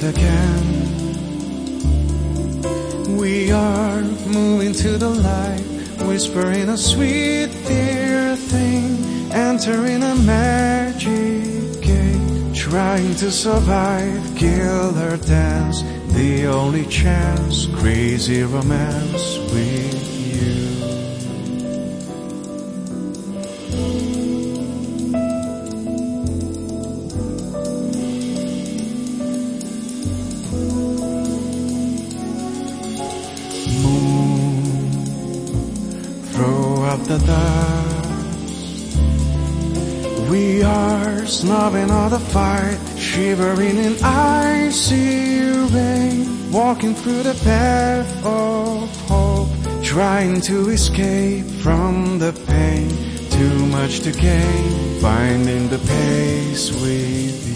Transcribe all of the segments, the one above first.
yet again. We are moving to the light, whispering a sweet dear thing, entering a magic gate, trying to survive, killer dance, the only chance, crazy romance with the dust. We are snubbing all the fight, shivering in icy rain, walking through the path of hope, trying to escape from the pain. Too much to gain, finding the pace with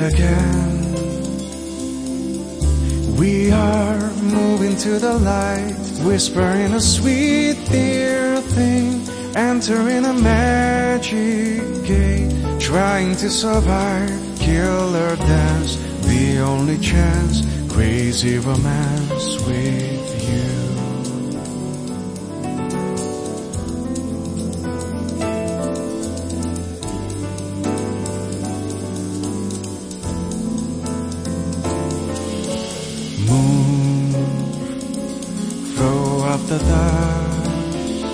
again. We are moving to the light, whispering a sweet dear thing, entering a magic gate, trying to survive, killer dance, the only chance, crazy romance with up the dust.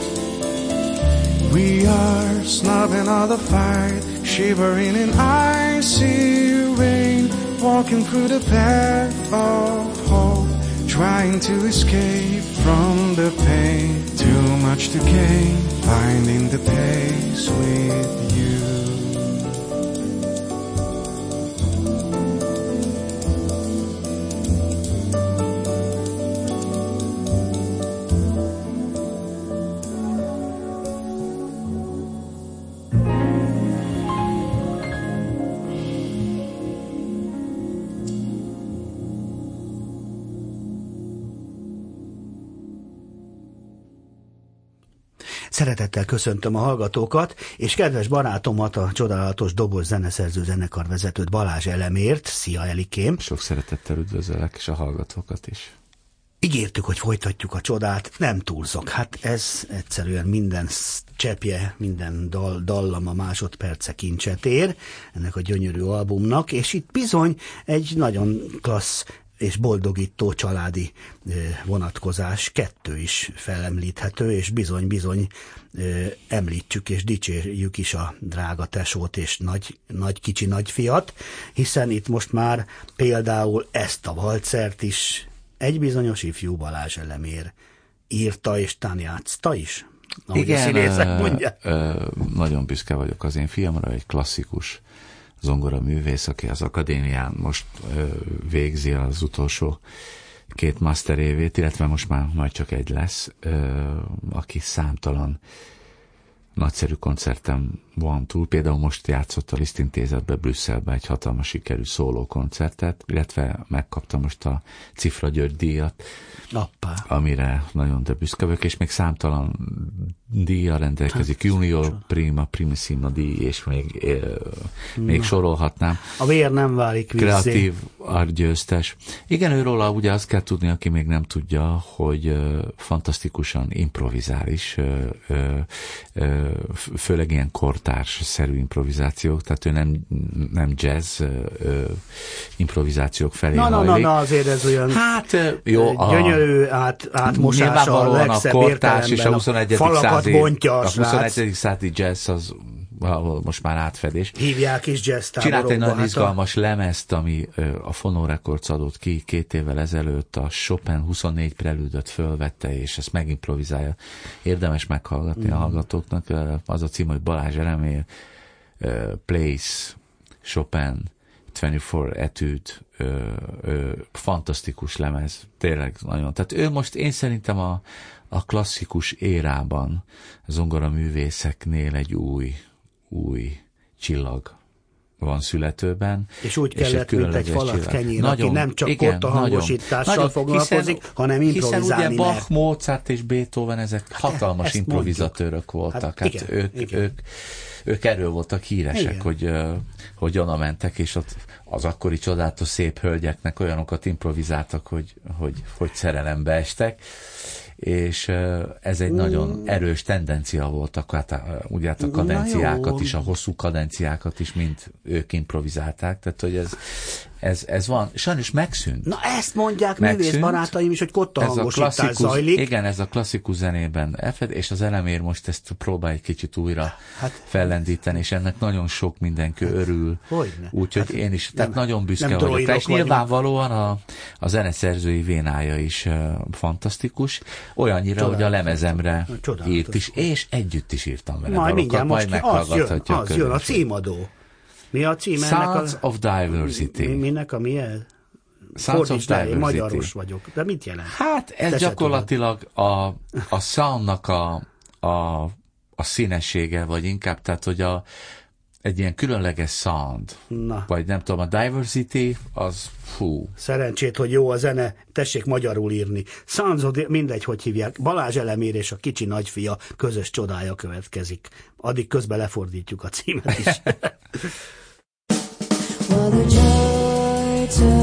We are snubbing all the fight, shivering in icy rain, walking through the path of hope, trying to escape from the pain. Too much to gain, finding the pace with you. Szeretettel köszöntöm a hallgatókat, és kedves barátomat, a csodálatos dobos zeneszerző zenekar vezetőt Balázs Elemért. Szia Elikém! Sok szeretettel üdvözöllek, és a hallgatókat is. Ígértük, hogy folytatjuk a csodát, nem túlzok. Hát ez egyszerűen minden csepje, minden dal, dallam a másodperce kincset ér ennek a gyönyörű albumnak, és itt bizony egy nagyon klassz és boldogító családi vonatkozás, kettő is felemlíthető, és bizony-bizony említsük és dicsérjük is a drága tesót és nagy, nagy kicsi nagyfiat, hiszen itt most már például ezt a valcert is egy bizonyos ifjú Balázs elemér írta és tánjátszta is. Ahogy Igen, a színészek mondják. Ö, ö, nagyon büszke vagyok az én fiamra, egy klasszikus zongora művész, aki az akadémián most ö, végzi az utolsó két master évét, illetve most már majd csak egy lesz, aki számtalan nagyszerű koncerten van túl. Például most játszott a Liszt Intézetbe Brüsszelbe egy hatalmas sikerű szólókoncertet, illetve megkapta most a Cifra György díjat, Appá. amire nagyon de büszke vagyok, és még számtalan díja rendelkezik, hát, Junior Prima, Primissima díj, és még, eh, még sorolhatnám. A vér nem válik vízzé. Kreatív artgyőztes. Igen, őróla ugye azt kell tudni, aki még nem tudja, hogy uh, fantasztikusan improvizál is, uh, főleg ilyen kortárs-szerű improvizációk, tehát ő nem, nem jazz uh, improvizációk felé Na, na, na, na, azért ez olyan hát, jó, a, gyönyörű át, átmosás a legszebb a kortárs és a 21. századi, bontja a, a 21. századi jazz az most már átfedés. Hívják is jazz Csinált egy nagyon hát izgalmas a... lemezt, ami a Phono Records adott ki két évvel ezelőtt, a Chopin 24 prelődöt fölvette, és ezt megimprovizálja. Érdemes meghallgatni mm. a hallgatóknak. Az a cím, hogy Balázs Elemér, Place, Chopin, 24 Etude, ö, ö, fantasztikus lemez, tényleg nagyon. Tehát ő most én szerintem a, a klasszikus érában zongora művészeknél egy új, új csillag van születőben. És úgy kellett, és egy mint egy falat kenyér, nagyon, aki nem csak igen, kotta hangosítással nagyon, foglalkozik, hiszen, hanem improvizálni Hiszen ugye Bach, Mozart és Beethoven, ezek hát hatalmas improvizatőrök mondjuk. voltak. Hát, hát igen, ők, igen. ők, ők erről voltak híresek, igen. hogy, hogy oda mentek, és ott az akkori csodálatos szép hölgyeknek olyanokat improvizáltak, hogy, hogy, hogy szerelembe estek és ez egy nagyon erős tendencia volt, hát, ugye hát a kadenciákat is, a hosszú kadenciákat is, mint ők improvizálták, tehát hogy ez, ez, ez van, sajnos megszűnt. Na ezt mondják megszűnt. művész barátaim is, hogy kotta ez a klasszikus, zajlik. Igen, ez a klasszikus zenében elfed, és az elemér most ezt próbál egy kicsit újra hát, fellendíteni, és ennek nagyon sok mindenki hát, örül. Úgyhogy hát, én is, tehát nem, nagyon büszke vagyok rá, és nyilvánvalóan a, a zeneszerzői vénája is uh, fantasztikus, olyannyira, Csodálatos. hogy a lemezemre Csodálatos. írt is, és együtt is írtam vele majd dalokat, majd meghallgathatjuk. Az jön, az jön, a címadó. Mi a Sounds ennek a... of Diversity. Mi, minek a milyen? Sounds of Diversity. magyaros vagyok. De mit jelent? Hát ez Te gyakorlatilag a, a soundnak a, a, a színessége, vagy inkább, tehát hogy a, egy ilyen különleges sound, Na. vagy nem tudom, a diversity, az fú. Szerencsét, hogy jó a zene, tessék magyarul írni. Sounds mindegy, hogy hívják. Balázs Elemér és a kicsi nagyfia közös csodája következik. Addig közben lefordítjuk a címet is. For the joy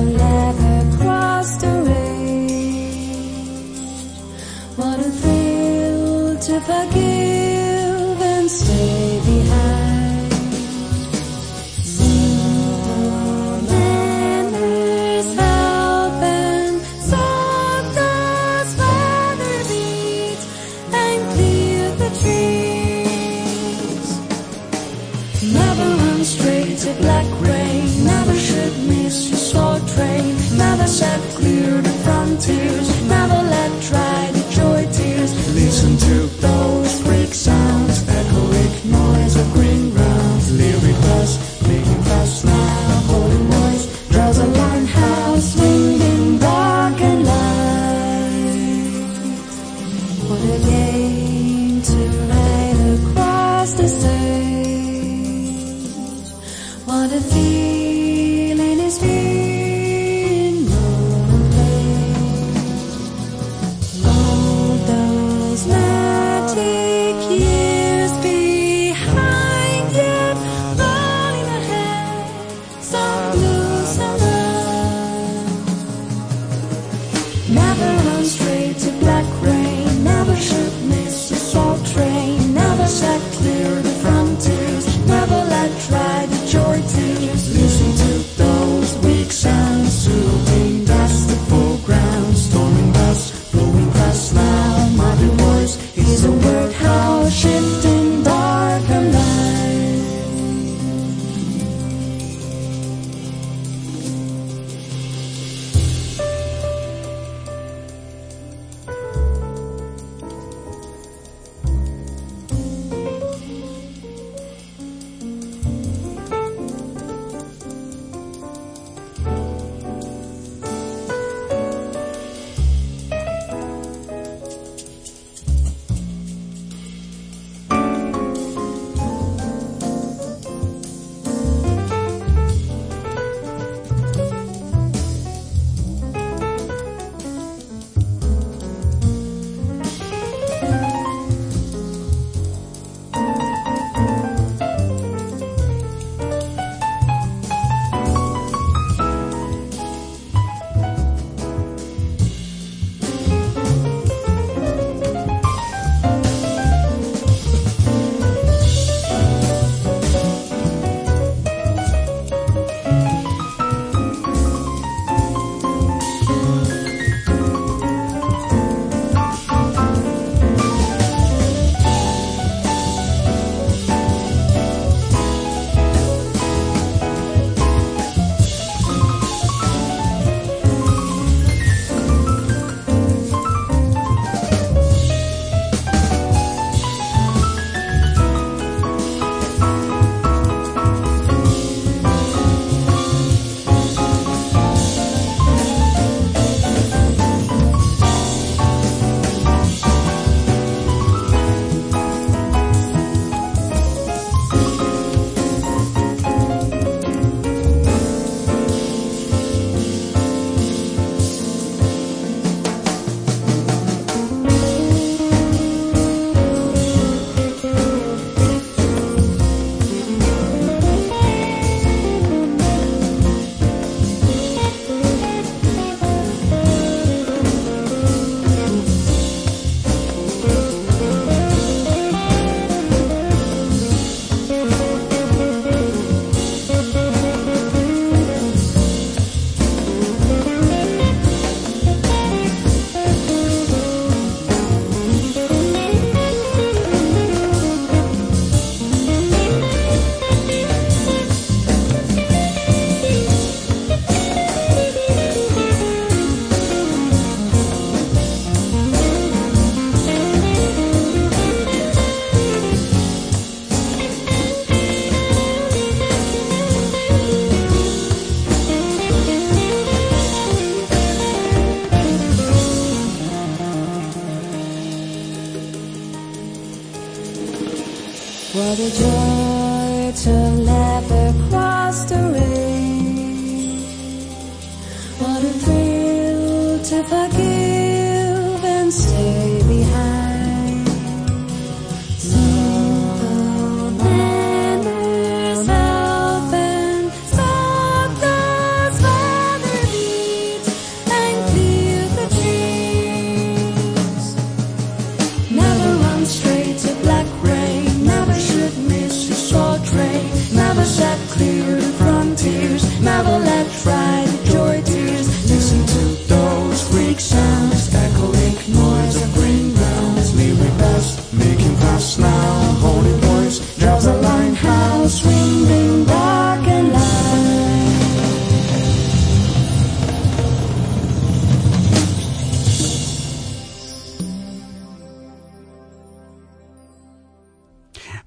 to forgive and stay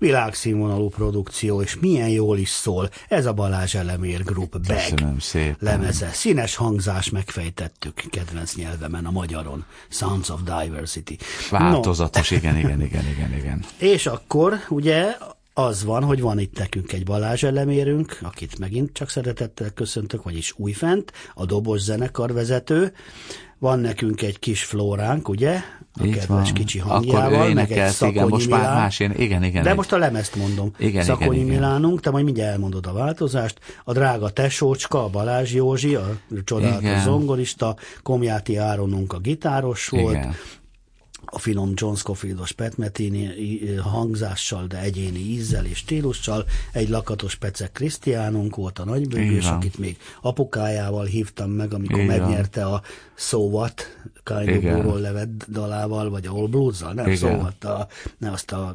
Világszínvonalú produkció, és milyen jól is szól. Ez a Balázs Elemér Group Bag lemeze. Színes hangzás megfejtettük kedvenc nyelvemen a magyaron. Sounds of Diversity. Változatos, igen, igen, igen, igen, igen. És akkor ugye az van, hogy van itt nekünk egy Balázs elemérünk, akit megint csak szeretettel köszöntök, vagyis újfent, a dobos zenekar vezető. Van nekünk egy kis flóránk, ugye? A Így kedves van. kicsi Akkor hangjával, ő meg egy Szakonyi igen, most már más, én, igen, igen. De egy- most a lemezt mondom. Igen, Szakonyi igen, igen. Milánunk, te majd mindjárt elmondod a változást. A drága tesócska, a Balázs Józsi, a csodálatos Igen. zongorista, Komjáti Áronunk a gitáros volt, Igen. A finom John Scofieldos Pat Metheny i- hangzással, de egyéni ízzel és stílussal. Egy lakatos Pecek Krisztiánunk volt a nagybőgős, akit még apukájával hívtam meg, amikor van. megnyerte a So of Igen. Blue-ról levett dalával, vagy a All Blues-zal, nem Igen. So What, a, nem azt a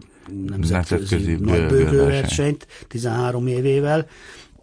nemzetközi nagybőgő versenyt 13 évével,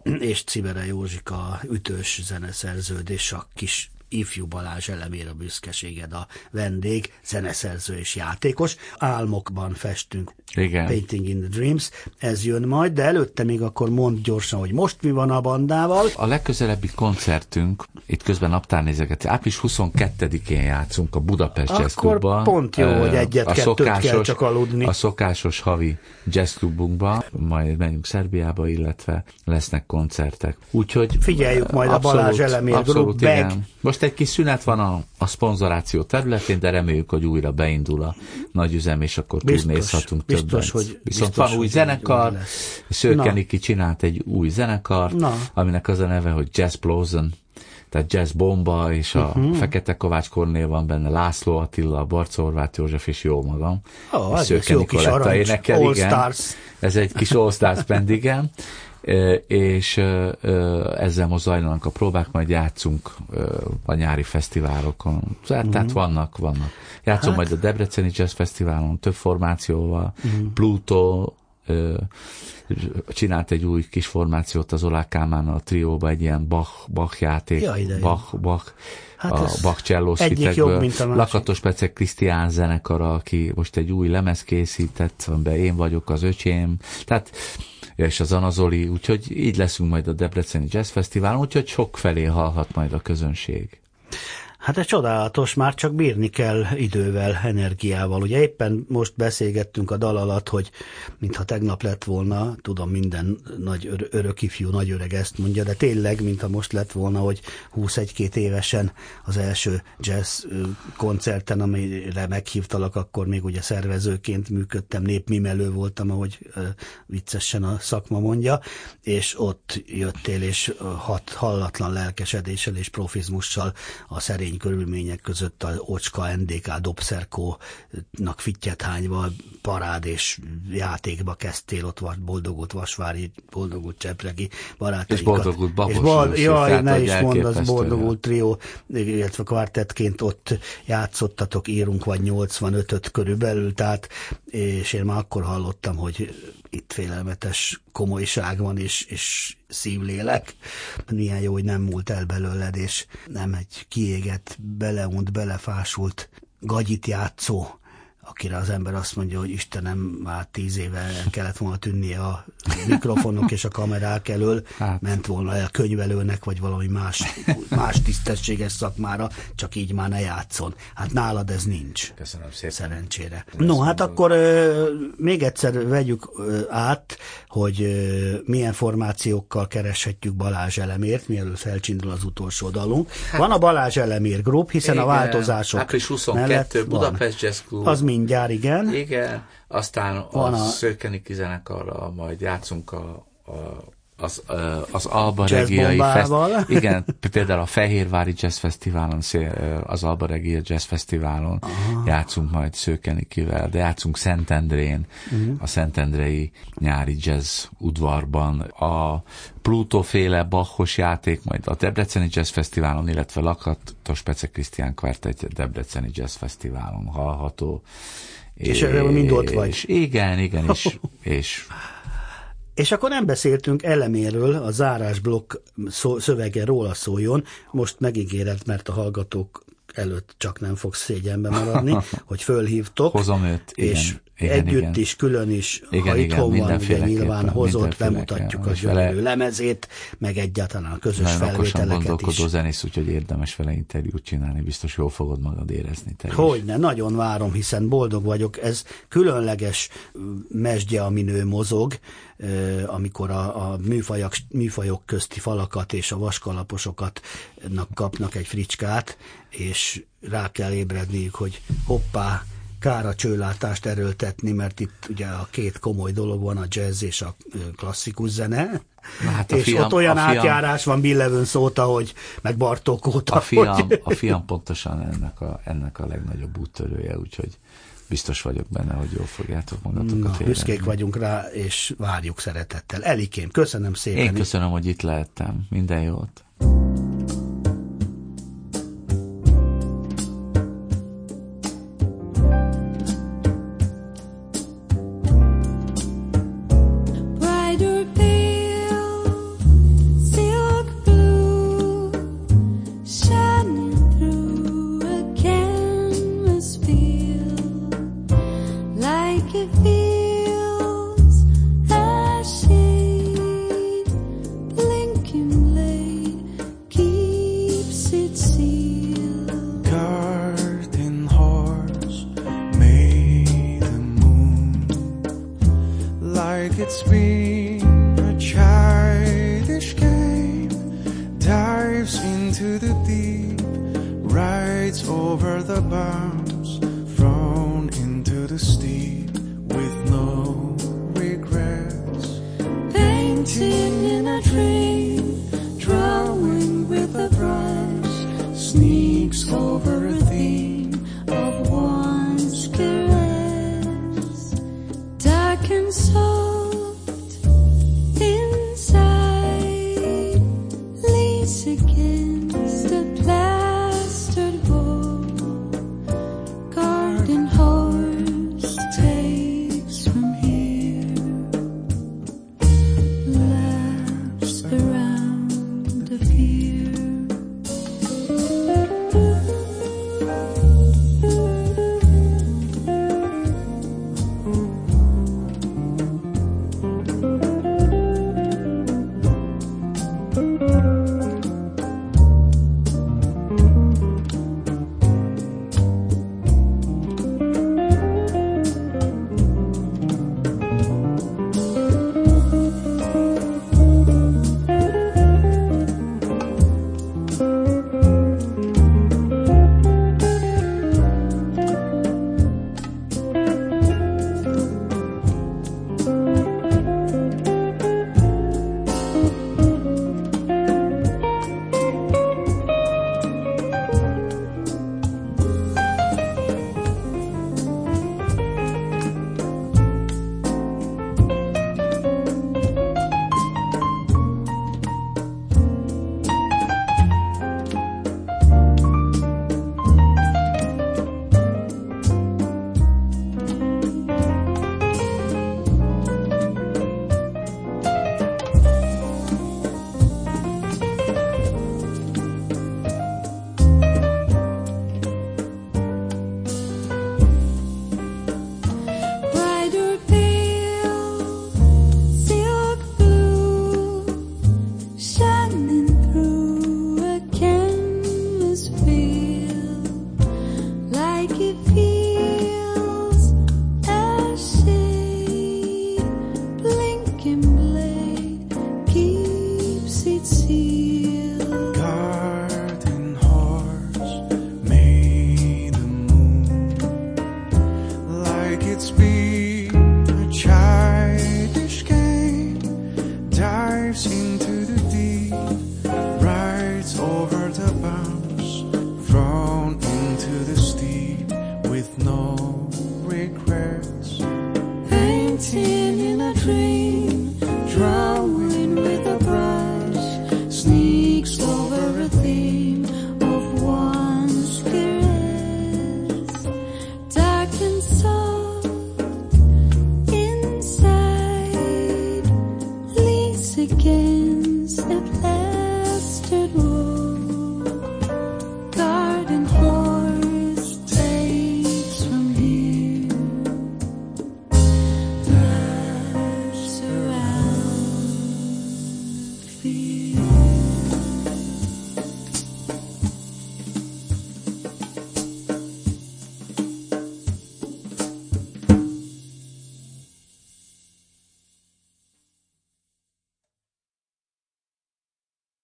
és Cibere Józsika ütős zeneszerződ és a kis ifjú Balázs elemér a büszkeséged a vendég, zeneszerző és játékos. Álmokban festünk. Igen. Painting in the Dreams. Ez jön majd, de előtte még akkor mondd gyorsan, hogy most mi van a bandával. A legközelebbi koncertünk, itt közben naptárnézeget, április 22-én játszunk a Budapest Akkor Jazz Clubban. pont jó, hogy egyet-kettőt kell csak aludni. A szokásos havi jazz klubunkba, majd megyünk Szerbiába, illetve lesznek koncertek. Úgyhogy Figyeljük majd a abszolút, Balázs Elemér abszolút, igen. Most egy kis szünet van a, a szponzoráció területén, de reméljük, hogy újra beindul a nagy üzem, és akkor Biztos, turnézhatunk biztos, többet. hogy- Viszont biztos, van új zenekar. Szőkeniki csinált egy új zenekart, Na. aminek az a neve, hogy Jazz Blossom, tehát Jazz Bomba, és a uh-huh. Fekete Kovács Kornél van benne, László Attila, Barca Horváth József és jó magam. Ó, És ez jó kis arrancs. énekel, igen. Stars. Ez egy kis All Stars band, igen. És ezzel most zajlanak a próbák, majd játszunk a nyári fesztiválokon. Tehát, tehát vannak, vannak. Játszom Mhm. Hát. majd a Debreceni Jazz Fesztiválon több formációval, Mhm. Pluto, csinált egy új kis formációt az Olá Kálmán a trióba, egy ilyen Bach, Bach játék, Jaj. Bach, Bach, Hát a Bach csellós. Lakatos Pecek Krisztián zenekara, aki most egy új lemez készített, amiben én vagyok az öcsém, tehát és az Anazoli, úgyhogy így leszünk majd a Debreceni Jazz Fesztiválon, úgyhogy sok felé hallhat majd a közönség. Hát ez csodálatos, már csak bírni kell idővel, energiával. Ugye éppen most beszélgettünk a dal alatt, hogy mintha tegnap lett volna, tudom, minden nagy ör- örök ifjú, nagy öreg ezt mondja, de tényleg, mintha most lett volna, hogy 21-2 évesen az első jazz koncerten, amire meghívtalak, akkor még ugye szervezőként működtem, népmimelő voltam, ahogy viccesen a szakma mondja, és ott jöttél, és hat, hallatlan lelkesedéssel és profizmussal a szerény körülmények között a Ocska NDK Dobszerkónak fittyet hányva parád és játékba kezdtél, ott vas, boldogult Vasvári, boldogult Csepregi barátainkat. És boldogult Babos És József, jaj, ne is mondd, az boldogult trió, illetve kvartettként ott játszottatok, írunk vagy 85-öt körülbelül, tehát, és én már akkor hallottam, hogy itt félelmetes komolyság van, és, és szívlélek. Milyen jó, hogy nem múlt el belőled, és nem egy kiégett, beleunt, belefásult gagyit játszó akire az ember azt mondja, hogy Istenem, már tíz éve el kellett volna tűnnie a mikrofonok és a kamerák elől, Hát. ment volna el könyvelőnek, vagy valami más, más tisztességes szakmára, csak így már ne játszon. Hát nálad ez nincs. Köszönöm szépen. Szerencsére. No, hát akkor ö, még egyszer vegyük ö, át, hogy ö, milyen formációkkal kereshetjük Balázs Elemért, mielőtt felcsindul az utolsó dalunk. Van a Balázs Elemér Group, hiszen a Igen, változások április 22, mellett van. Budapest Jazz Club. Az mindjárt, igen. Igen, aztán Van a, a- Szőkeniki zenekarral majd játszunk a, a az, az Alba Regiai. Fest, igen, például a Fehérvári Jazz Fesztiválon, az Alba Regia Jazz Fesztiválon Aha. játszunk majd Szőkenikivel, de játszunk Szentendrén, uh-huh. a Szentendrei nyári jazz udvarban, a Pluto féle Bachos játék majd a Debreceni Jazz Fesztiválon, illetve Lakatos Pece Krisztián Kvartett Debreceni Jazz Fesztiválon hallható. És erről mind ott vagy. És Igen, igen, és, és És akkor nem beszéltünk eleméről, a zárásblokk szó, szövege róla szóljon. Most megígéred, mert a hallgatók előtt csak nem fogsz szégyenbe maradni, hogy fölhívtok. Hozom őt, igen, és igen, együtt igen. is, külön is, Igen, ha igen, itthon van, ugye nyilván hozott, bemutatjuk a És vele- lemezét, meg egyáltalán a közös nagyon felvételeket is. zenész, úgyhogy érdemes vele interjút csinálni, biztos jól fogod magad érezni. Te. Hogyne, nagyon várom, hiszen boldog vagyok. Ez különleges mesdje, ami nő mozog, amikor a, a műfajak, műfajok közti falakat és a vaskalaposokat kapnak egy fricskát, és rá kell ébredniük, hogy hoppá, kár a csőlátást erőltetni, mert itt ugye a két komoly dolog van, a jazz és a klasszikus zene. Na hát és fiam- ott olyan fiam- átjárás van Billevön szóta, hogy meg Bartók óta, A fiam, hogy... a fiam pontosan ennek a, ennek a legnagyobb úttörője, úgyhogy biztos vagyok benne, hogy jól fogjátok magatokat Na, büszkék vagyunk rá, és várjuk szeretettel. Elikém, köszönöm szépen. Én köszönöm, hogy itt lehettem. Minden jót.